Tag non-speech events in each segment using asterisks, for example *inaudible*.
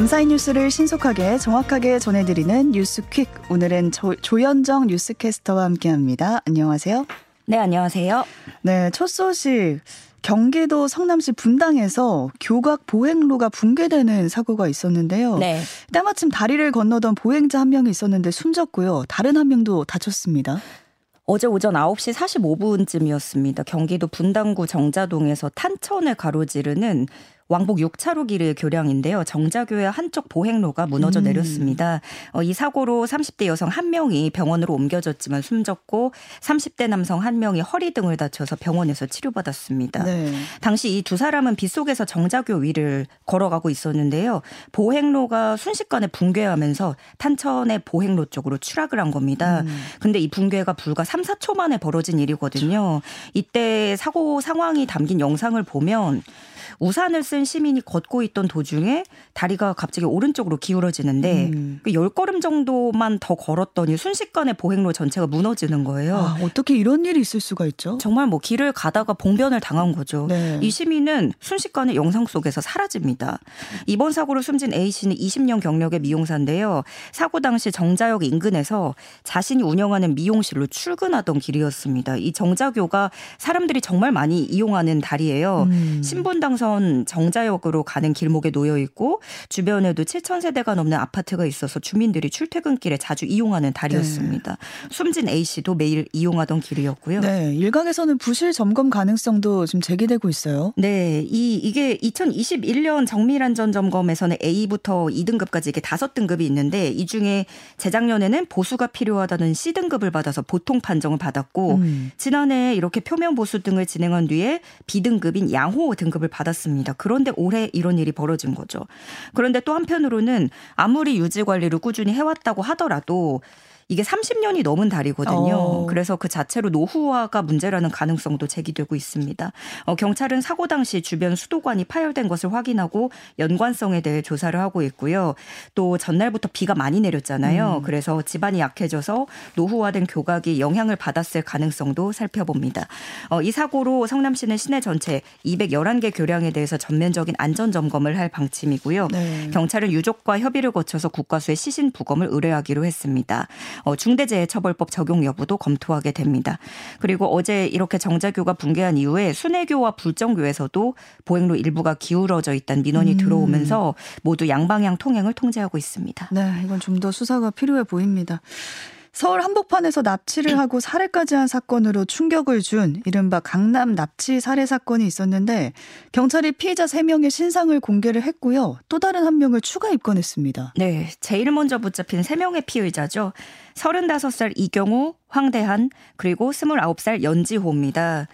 밤사이 뉴스를 신속하게 정확하게 전해드리는 뉴스퀵. 오늘은 조, 조현정 뉴스캐스터와 함께합니다. 안녕하세요. 네, 안녕하세요. 네, 첫 소식. 경기도 성남시 분당에서 교각 보행로가 붕괴되는 사고가 있었는데요. 네. 때마침 다리를 건너던 보행자 한 명이 있었는데 숨졌고요. 다른 한 명도 다쳤습니다. 어제 오전 9시 45분쯤이었습니다. 경기도 분당구 정자동에서 탄천을 가로지르는 왕복 6차로 길의 교량인데요. 정자교의 한쪽 보행로가 무너져 음. 내렸습니다. 어, 이 사고로 30대 여성 한 명이 병원으로 옮겨졌지만 숨졌고 30대 남성 한 명이 허리 등을 다쳐서 병원에서 치료받았습니다. 네. 당시 이 두 사람은 빗속에서 정자교 위를 걸어가고 있었는데요. 보행로가 순식간에 붕괴하면서 탄천의 보행로 쪽으로 추락을 한 겁니다. 음. 근데 이 붕괴가 불과 3, 4초 만에 벌어진 일이거든요. 이때 사고 상황이 담긴 영상을 보면 우산을 쓴 시민이 걷고 있던 도중에 다리가 갑자기 오른쪽으로 기울어지는데 음. 그 10걸음 정도만 더 걸었더니 순식간에 보행로 전체가 무너지는 거예요. 아, 어떻게 이런 일이 있을 수가 있죠? 정말 뭐 길을 가다가 봉변을 당한 거죠. 네. 이 시민은 순식간에 영상 속에서 사라집니다. 이번 사고로 숨진 A 씨는 20년 경력의 미용사인데요. 사고 당시 정자역 인근에서 자신이 운영하는 미용실로 출근하던 길이었습니다. 이 정자교가 사람들이 정말 많이 이용하는 다리예요. 음. 신분당선 정 자역으로 가는 길목에 놓여 있고 주변에도 7천 세대가 넘는 아파트가 있어서 주민들이 출퇴근길에 자주 이용하는 다리였습니다. 네. 숨진 A 씨도 매일 이용하던 길이었고요. 네, 일각에서는 부실 점검 가능성도 지금 제기되고 있어요. 네, 이 이게 2021년 정밀안전 점검에서는 A부터 2등급까지 이게 다섯 등급이 있는데 이 중에 재작년에는 보수가 필요하다는 C 등급을 받아서 보통 판정을 받았고 음. 지난해 이렇게 표면 보수 등을 진행한 뒤에 B 등급인 양호 등급을 받았습니다. 그 런데 올해 이런 일이 벌어진 거죠. 그런데 또 한편으로는 아무리 유지 관리를 꾸준히 해왔다고 하더라도 이게 30년이 넘은 다리거든요. 어. 그래서 그 자체로 노후화가 문제라는 가능성도 제기되고 있습니다. 어, 경찰은 사고 당시 주변 수도관이 파열된 것을 확인하고 연관성에 대해 조사를 하고 있고요. 또 전날부터 비가 많이 내렸잖아요. 음. 그래서 집안이 약해져서 노후화된 교각이 영향을 받았을 가능성도 살펴봅니다. 어, 이 사고로 성남시는 시내 전체 211개 교량에 대해서 전면적인 안전 점검을 할 방침이고요. 네. 경찰은 유족과 협의를 거쳐서 국과수에 시신 부검을 의뢰하기로 했습니다. 어, 중대재해처벌법 적용 여부도 검토하게 됩니다. 그리고 어제 이렇게 정자교가 붕괴한 이후에 순회교와 불정교에서도 보행로 일부가 기울어져 있다는 민원이 음. 들어오면서 모두 양방향 통행을 통제하고 있습니다. 네, 이건 좀 더 수사가 필요해 보입니다. 서울 한복판에서 납치를 하고 살해까지 한 사건으로 충격을 준 이른바 강남 납치 살해 사건이 있었는데 경찰이 피해자 3명의 신상을 공개를 했고요. 또 다른 한 명을 추가 입건했습니다. 네, 제일 먼저 붙잡힌 3명의 피의자죠. 35살 이경호, 황대한, 그리고 29살 연지호입니다.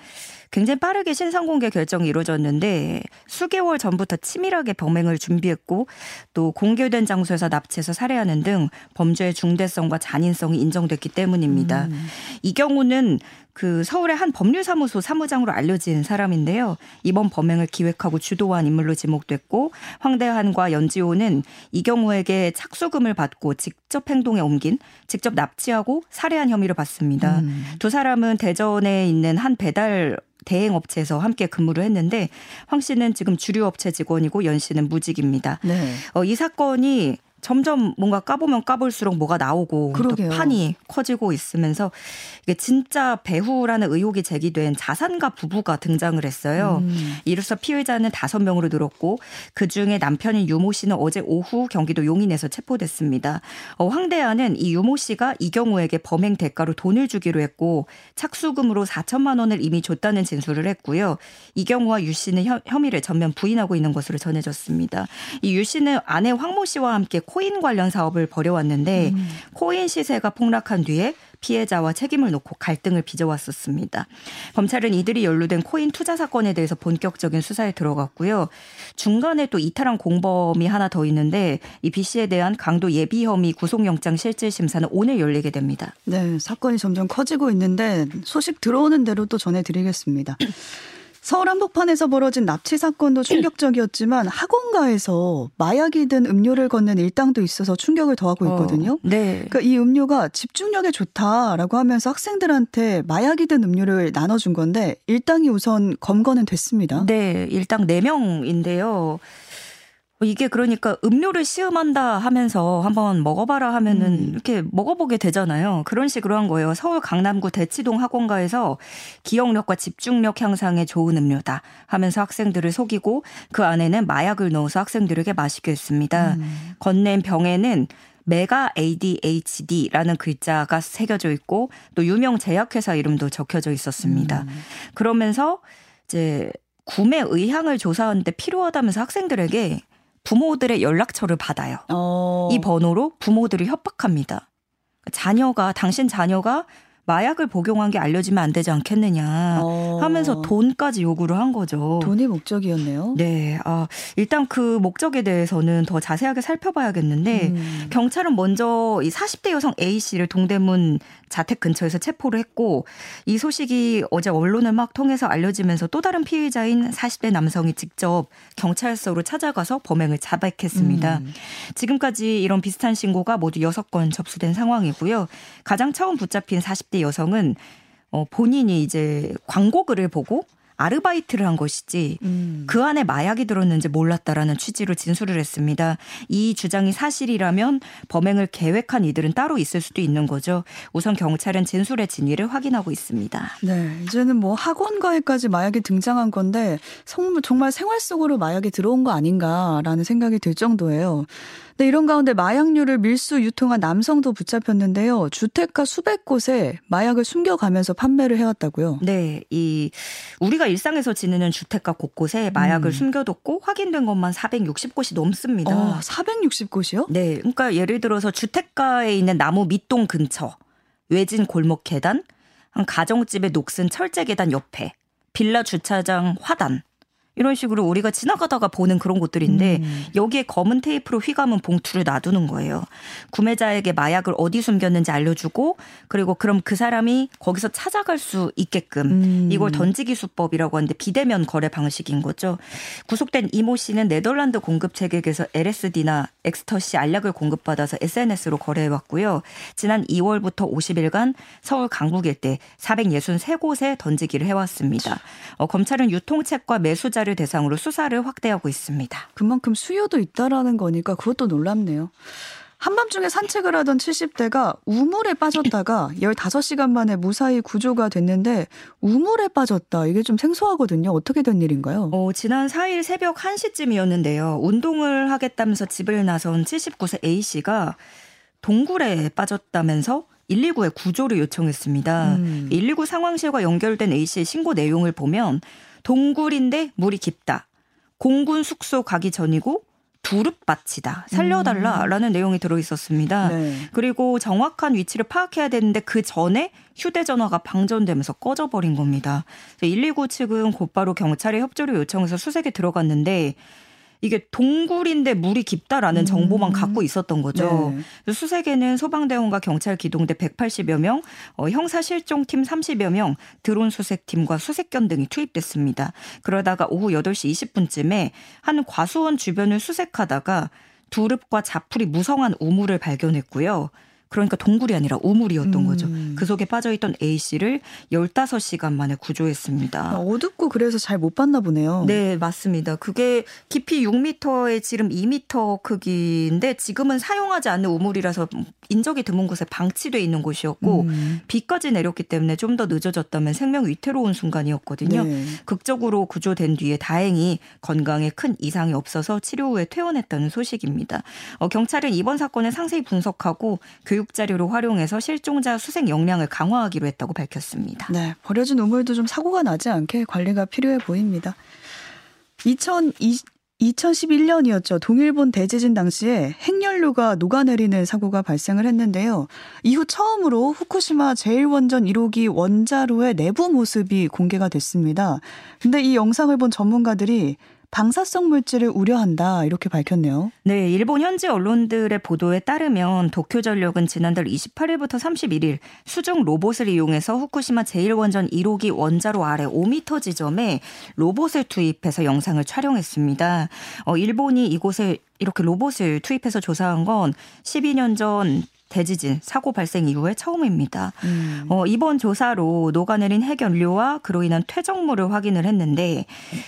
굉장히 빠르게 신상 공개 결정이 이루어졌는데 수개월 전부터 치밀하게 범행을 준비했고 또 공개된 장소에서 납치해서 살해하는 등 범죄의 중대성과 잔인성이 인정됐기 때문입니다. 음. 이 경우는 그 서울의 한 법률사무소 사무장으로 알려진 사람인데요. 이번 범행을 기획하고 주도한 인물로 지목됐고 황대한과 연지호는 이경우에게 착수금을 받고 직접 행동에 옮긴 직접 납치하고 살해한 혐의를 받습니다. 음. 두 사람은 대전에 있는 한 배달 대행업체에서 함께 근무를 했는데 황 씨는 지금 주류업체 직원이고 연 씨는 무직입니다. 네. 어, 이 사건이 점점 뭔가 까보면 까볼수록 뭐가 나오고 그러게요. 또 판이 커지고 있으면서 이게 진짜 배후라는 의혹이 제기된 자산가 부부가 등장을 했어요. 음. 이로써 피해자는 다섯 명으로 늘었고 그 중에 남편인 유모 씨는 어제 오후 경기도 용인에서 체포됐습니다. 어, 황대아는 이 유모 씨가 이경우에게 범행 대가로 돈을 주기로 했고 착수금으로 4천만 원을 이미 줬다는 진술을 했고요. 이경우와 유 씨는 혐의를 전면 부인하고 있는 것으로 전해졌습니다. 이 유 씨는 아내 황모 씨와 함께 코인 관련 사업을 벌여왔는데 음. 코인 시세가 폭락한 뒤에 피해자와 책임을 놓고 갈등을 빚어왔었습니다. 검찰은 이들이 연루된 코인 투자 사건에 대해서 본격적인 수사에 들어갔고요. 중간에 또 이탈한 공범이 하나 더 있는데 이 B 씨에 대한 강도 예비 혐의 구속영장 실질 심사는 오늘 열리게 됩니다. 네, 사건이 점점 커지고 있는데 소식 들어오는 대로 또 전해드리겠습니다. 서울 한복판에서 벌어진 납치 사건도 충격적이었지만 학원가에서 마약이 든 음료를 건넨 일당도 있어서 충격을 더하고 어, 있거든요. 어, 네. 그러니까 이 음료가 집중력에 좋다라고 하면서 학생들한테 마약이 든 음료를 나눠준 건데 일당이 우선 검거는 됐습니다. 네, 일당 4명인데요. 이게 그러니까 음료를 시음한다 하면서 한번 먹어봐라 하면은 음. 이렇게 먹어보게 되잖아요. 그런 식으로 한 거예요. 서울 강남구 대치동 학원가에서 기억력과 집중력 향상에 좋은 음료다 하면서 학생들을 속이고 그 안에는 마약을 넣어서 학생들에게 마시게 했습니다. 음. 건넨 병에는 메가 ADHD라는 글자가 새겨져 있고 또 유명 제약회사 이름도 적혀져 있었습니다. 음. 그러면서 이제 구매 의향을 조사하는데 필요하다면서 학생들에게 부모들의 연락처를 받아요. 어. 이 번호로 부모들이 협박합니다. 자녀가 당신 자녀가 마약을 복용한 게 알려지면 안 되지 않겠느냐 어. 하면서 돈까지 요구를 한 거죠. 돈이 목적이었네요. 네. 아, 일단 그 목적에 대해서는 더 자세하게 살펴봐야겠는데 음. 경찰은 먼저 이 40대 여성 A 씨를 동대문 자택 근처에서 체포를 했고 이 소식이 어제 언론을 막 통해서 알려지면서 또 다른 피의자인 40대 남성이 직접 경찰서로 찾아가서 범행을 자백했습니다. 음. 지금까지 이런 비슷한 신고가 모두 6건 접수된 상황이고요. 가장 처음 붙잡힌 40대 여성은 어, 본인이 이제 광고글을 보고 아르바이트를 한 것이지 음. 그 안에 마약이 들었는지 몰랐다라는 취지로 진술을 했습니다. 이 주장이 사실이라면 범행을 계획한 이들은 따로 있을 수도 있는 거죠. 우선 경찰은 진술의 진위를 확인하고 있습니다. 네, 이제는 뭐 학원가에까지 마약이 등장한 건데 정말 생활 속으로 마약이 들어온 거 아닌가라는 생각이 들 정도예요. 네, 이런 가운데 마약류를 밀수 유통한 남성도 붙잡혔는데요. 주택가 수백 곳에 마약을 숨겨가면서 판매를 해왔다고요. 네, 이 우리가 일상에서 지내는 주택가 곳곳에 마약을 음. 숨겨뒀고 확인된 것만 460곳이 넘습니다. 어, 460곳이요? 네, 그러니까 예를 들어서 주택가에 있는 나무 밑동 근처, 외진 골목 계단, 한 가정집의 녹슨 철제 계단 옆에, 빌라 주차장 화단, 이런 식으로 우리가 지나가다가 보는 그런 곳들인데 음. 여기에 검은 테이프로 휘감은 봉투를 놔두는 거예요. 구매자에게 마약을 어디 숨겼는지 알려주고 그리고 그럼 그 사람이 거기서 찾아갈 수 있게끔 음. 이걸 던지기 수법이라고 하는데 비대면 거래 방식인 거죠. 구속된 이모 씨는 네덜란드 공급 체계에서 LSD나 엑스터시 알약을 공급받아서 SNS로 거래해왔고요. 지난 2월부터 50일간 서울 강북 일대 463곳에 던지기를 해왔습니다. 어, 검찰은 유통책과 매수자 피해자를 대상으로 수사를 확대하고 있습니다. 그만큼 수요도 있다라는 거니까 그것도 놀랍네요. 한밤중에 산책을 하던 70대가 우물에 빠졌다가 *laughs* 15시간 만에 무사히 구조가 됐는데 우물에 빠졌다. 이게 좀 생소하거든요. 어떻게 된 일인가요? 어, 지난 4일 새벽 1시쯤이었는데요. 운동을 하겠다면서 집을 나선 79세 A씨가 동굴에 빠졌다면서 119에 구조를 요청했습니다. 음. 119 상황실과 연결된 A씨의 신고 내용을 보면 동굴인데 물이 깊다. 공군 숙소 가기 전이고 두릅밭이다. 살려달라라는 음. 내용이 들어 있었습니다. 네. 그리고 정확한 위치를 파악해야 되는데 그 전에 휴대전화가 방전되면서 꺼져버린 겁니다. 119 측은 곧바로 경찰에 협조를 요청해서 수색에 들어갔는데 이게 동굴인데 물이 깊다라는 음. 정보만 갖고 있었던 거죠. 네. 수색에는 소방대원과 경찰 기동대 180여 명, 어, 형사실종팀 30여 명, 드론 수색팀과 수색견 등이 투입됐습니다. 그러다가 오후 8시 20분쯤에 한 과수원 주변을 수색하다가 두릅과 자풀이 무성한 우물을 발견했고요. 그러니까 동굴이 아니라 우물이었던 음. 거죠. 그 속에 빠져있던 A 씨를 15시간 만에 구조했습니다. 아, 어둡고 그래서 잘 못 봤나 보네요. 네, 맞습니다. 그게 깊이 6m에 지름 2m 크기인데 지금은 사용하지 않는 우물이라서 인적이 드문 곳에 방치돼 있는 곳이었고 음. 비까지 내렸기 때문에 좀 더 늦어졌다면 생명 위태로운 순간이었거든요. 네. 극적으로 구조된 뒤에 다행히 건강에 큰 이상이 없어서 치료 후에 퇴원했다는 소식입니다. 어, 경찰은 이번 사건을 상세히 분석하고 교육 자료로 활용해서 실종자 수색 역량을 강화하기로 했다고 밝혔습니다. 네, 버려진 우물도 좀 사고가 나지 않게 관리가 필요해 보입니다. 2020 2011년이었죠. 동일본 대지진 당시에 핵연료가 녹아내리는 사고가 발생을 했는데요. 이후 처음으로 후쿠시마 제1원전 1호기 원자로의 내부 모습이 공개가 됐습니다. 근데 이 영상을 본 전문가들이 방사성 물질을 우려한다 이렇게 밝혔네요. 네, 일본 현지 언론들의 보도에 따르면 도쿄전력은 지난달 28일부터 31일 수중 로봇을 이용해서 후쿠시마 제1원전 1호기 원자로 아래 5m 지점에 로봇을 투입해서 영상을 촬영했습니다. 어, 일본이 이곳에 이렇게 로봇을 투입해서 조사한 건 12년 전 대지진 사고 발생 이후에 처음입니다. 음. 어, 이번 조사로 녹아내린 핵연료와 그로 인한 퇴적물을 확인을 했는데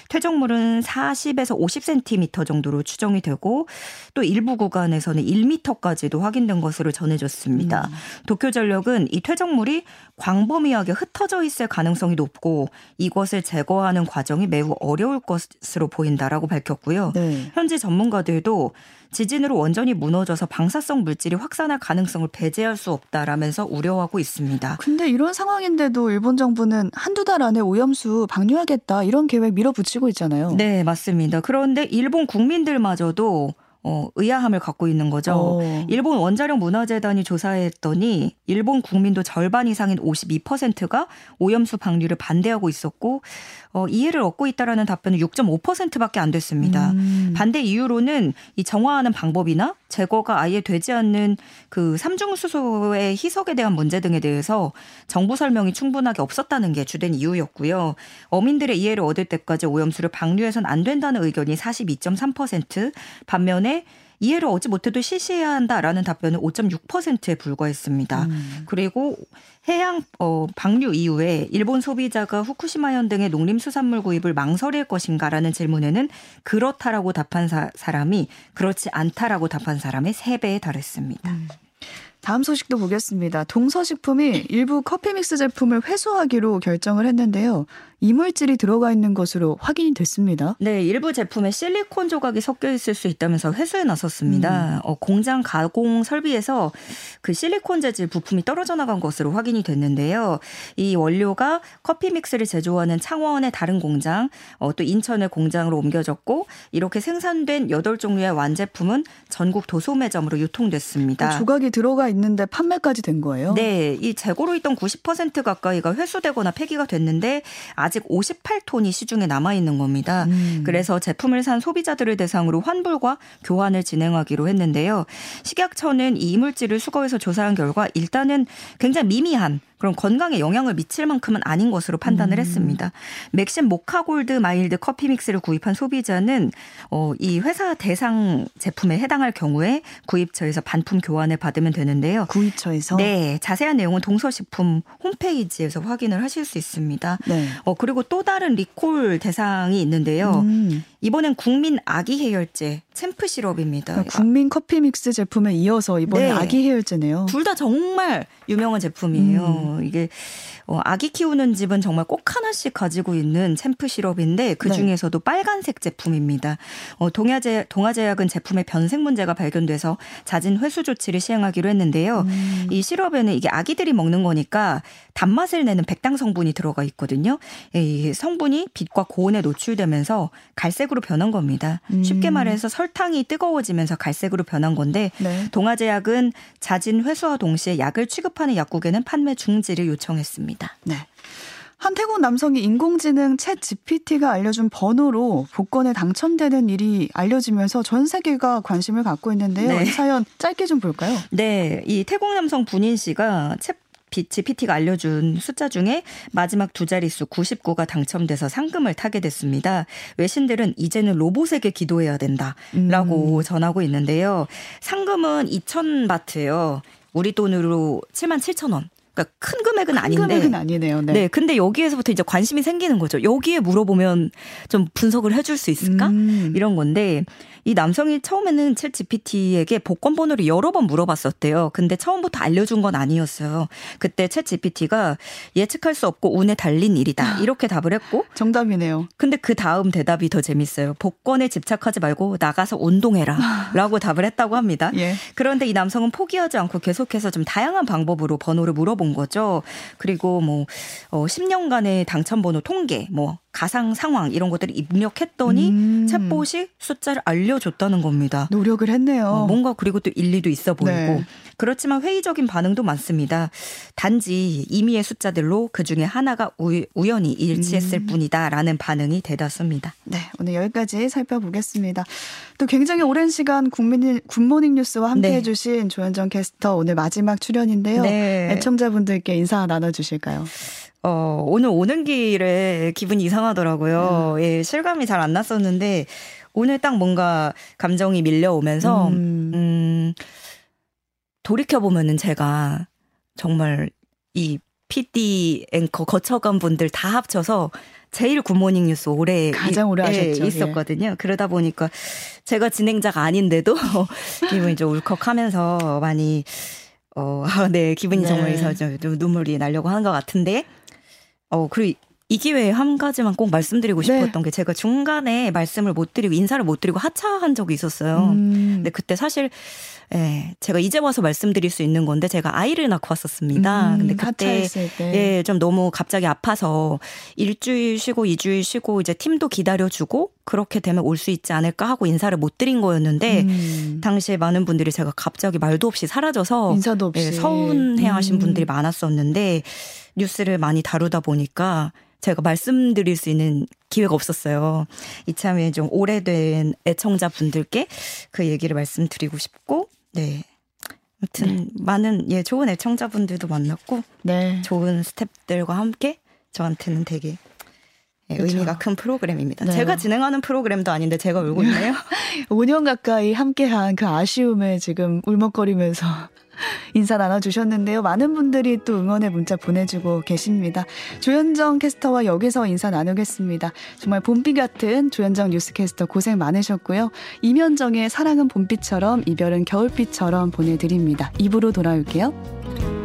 퇴적물은 40에서 50cm 정도로 추정이 되고 또 일부 구간에서는 1m까지도 확인된 것으로 전해졌습니다. 음. 도쿄전력은 이 퇴적물이 광범위하게 흩어져 있을 가능성이 높고 이것을 제거하는 과정이 매우 어려울 것으로 보인다라고 밝혔고요. 네. 현지 전문가들도 지진으로 원전이 무너져서 방사성 물질이 확산할 가능성을 배제할 수 없다라면서 우려하고 있습니다. 근데 이런 상황인데도 일본 정부는 한두 달 안에 오염수 방류하겠다 이런 계획 밀어붙이고 있잖아요. 네, 맞습니다. 그런데 일본 국민들마저도 어, 의아함을 갖고 있는 거죠. 어. 일본 원자력 문화재단이 조사했더니 일본 국민도 절반 이상인 52%가 오염수 방류를 반대하고 있었고 어, 이해를 얻고 있다라는 답변은 6.5%밖에 안 됐습니다. 음. 반대 이유로는 이 정화하는 방법이나 제거가 아예 되지 않는 그 삼중수소의 희석에 대한 문제 등에 대해서 정부 설명이 충분하게 없었다는 게 주된 이유였고요. 어민들의 이해를 얻을 때까지 오염수를 방류해서는 안 된다는 의견이 42.3% 반면에 이해를 얻지 못해도 실시해야 한다라는 답변은 5.6%에 불과했습니다. 음. 그리고 해양 어, 방류 이후에 일본 소비자가 후쿠시마현 등의 농림수산물 구입을 망설일 것인가라는 질문에는 그렇다라고 답한 사, 사람이 그렇지 않다라고 답한 사람의 3배에 달했습니다. 다음 소식도 보겠습니다. 동서식품이 일부 커피 믹스 제품을 회수하기로 결정을 했는데요. 이물질이 들어가 있는 것으로 확인이 됐습니다. 네, 일부 제품에 실리콘 조각이 섞여 있을 수 있다면서 회수에 나섰습니다. 음. 어, 공장 가공 설비에서 그 실리콘 재질 부품이 떨어져 나간 것으로 확인이 됐는데요. 이 원료가 커피 믹스를 제조하는 창원의 다른 공장, 어, 또 인천의 공장으로 옮겨졌고 이렇게 생산된 8종류의 완제품은 전국 도소매점으로 유통됐습니다. 그 조각이 들어가 있는데 판매까지 된 거예요. 네, 이 재고로 있던 90% 가까이가 회수되거나 폐기가 됐는데 아직 58톤이 시중에 남아 있는 겁니다. 음. 그래서 제품을 산 소비자들을 대상으로 환불과 교환을 진행하기로 했는데요. 식약처는 이 이물질을 수거해서 조사한 결과 일단은 굉장히 미미한 그런 건강에 영향을 미칠 만큼은 아닌 것으로 판단을 음. 했습니다. 맥심 모카 골드 마일드 커피 믹스를 구입한 소비자는 어, 이 회사 대상 제품에 해당할 경우에 구입처에서 반품 교환을 받으면 되는데요. 구입처에서. 네, 자세한 내용은 동서식품 홈페이지에서 확인을 하실 수 있습니다. 네. 어, 그리고 또 다른 리콜 대상이 있는데요. 음. 이번엔 국민 아기 해열제 챔프 시럽입니다. 그러니까 국민 커피 믹스 제품에 이어서 이번에 네. 아기 해열제네요. 둘 다 정말 유명한 제품이에요. 이게 어, 아기 키우는 집은 정말 꼭 하나씩 가지고 있는 챔프 시럽인데 그 네. 중에서도 빨간색 제품입니다. 어, 동아제 동아제약은 제품에 변색 문제가 발견돼서 잦은 회수 조치를 시행하기로 했는데요. 음. 이 시럽에는 이게 아기들이 먹는 거니까 단맛을 내는 백당 성분이 들어가 있거든요. 이 성분이 빛과 고온에 노출되면서 갈색 으로 변한 겁니다. 음. 쉽게 말해서 설탕이 뜨거워지면서 갈색으로 변한 건데 네. 동아제약은 자진 회수와 동시에 약을 취급하는 약국에는 판매 중지를 요청했습니다. 네. 한태국 남성이 인공지능 챗 GPT가 알려준 번호로 복권에 당첨되는 일이 알려지면서 전 세계가 관심을 갖고 있는데요. 네. 이 사연 짧게 좀 볼까요? 네, 이 태국 남성 분인 씨가 챗 GPT가 알려준 숫자 중에 마지막 두 자릿수 99가 당첨돼서 상금을 타게 됐습니다. 외신들은 이제는 로봇에게 기도해야 된다라고 음. 전하고 있는데요. 상금은 2,000바트예요. 우리 돈으로 7만 7천 원. 그러니까 큰 금액은 큰 아닌데. 금액은 아니네요. 네. 네. 근데 여기에서부터 이제 관심이 생기는 거죠. 여기에 물어보면 좀 분석을 해줄 수 있을까? 음. 이런 건데 이 남성이 처음에는 챗 GPT에게 복권 번호를 여러 번 물어봤었대요. 근데 처음부터 알려준 건 아니었어요. 그때 챗 GPT가 예측할 수 없고 운에 달린 일이다. 이렇게 답을 했고 정답이네요. 근데 그 다음 대답이 더 재밌어요. 복권에 집착하지 말고 나가서 운동해라. 라고 답을 했다고 합니다. 예. 그런데 이 남성은 포기하지 않고 계속해서 좀 다양한 방법으로 번호를 물어본 거죠. 그리고 뭐, 어, 10년간의 당첨번호 통계, 뭐, 가상 상황 이런 것들을 입력했더니 음. 챗봇이 숫자를 알려줬다는 겁니다. 노력을 했네요. 어, 뭔가 그리고 또 일리도 있어 보이고 네. 그렇지만 회의적인 반응도 많습니다. 단지 임의의 숫자들로 그 중에 하나가 우, 우연히 일치했을 음. 뿐이다라는 반응이 대다수입니다. 네, 오늘 여기까지 살펴보겠습니다. 또 굉장히 오랜 시간 국민 굿모닝 뉴스와 함께 네. 해주신 조현정 캐스터 오늘 마지막 출연인데요. 네. 애청자분들께 인사 나눠주실까요? 어, 오늘 오는 길에 기분이 이상하더라고요. 예, 실감이 잘 안 났었는데 오늘 딱 뭔가 감정이 밀려오면서 음. 음 돌이켜 보면은 제가 정말 이 PD 앵커 거쳐간 분들 다 합쳐서 제일 굿모닝 뉴스 오래 가장 오래 예, 하셨죠. 있었거든요. 예. 그러다 보니까 제가 진행자가 아닌데도 *laughs* 기분이 좀 울컥하면서 많이 어, *laughs* 네, 기분이 네. 정말 이상 좀 눈물이 나려고 하는 것 같은데 어, 그리고 이 기회에 한 가지만 꼭 말씀드리고 네. 싶었던 게 제가 중간에 말씀을 못 드리고 인사를 못 드리고 하차한 적이 있었어요. 음. 근데 그때 사실 예, 제가 이제 와서 말씀드릴 수 있는 건데 제가 아이를 낳고 왔었습니다. 음, 근데 그때. 예, 좀 너무 갑자기 아파서 일주일 쉬고 이주일 쉬고 이제 팀도 기다려 주고 그렇게 되면 올 수 있지 않을까 하고 인사를 못 드린 거였는데 음. 당시에 많은 분들이 제가 갑자기 말도 없이 사라져서 인사도 없이 예, 서운해 하신 음. 분들이 많았었는데 뉴스를 많이 다루다 보니까 제가 말씀드릴 수 있는 기회가 없었어요. 이참에 좀 오래된 애청자분들께 그 얘기를 말씀드리고 싶고, 네. 아무튼 많은 예 좋은 애청자분들도 만났고 네. 좋은 스탭들과 함께 저한테는 되게 예. 의미가 큰 프로그램입니다. 네. 제가 진행하는 프로그램도 아닌데 제가 울고 있네요. 5년 *laughs* 가까이 함께한 그 아쉬움에 지금 울먹거리면서 인사 나눠주셨는데요. 많은 분들이 또 응원의 문자 보내주고 계십니다. 조현정 캐스터와 여기서 인사 나누겠습니다. 정말 봄비 같은 조현정 뉴스캐스터 고생 많으셨고요. 이면정의 사랑은 봄비처럼 이별은 겨울비처럼 보내드립니다. 입으로 돌아올게요.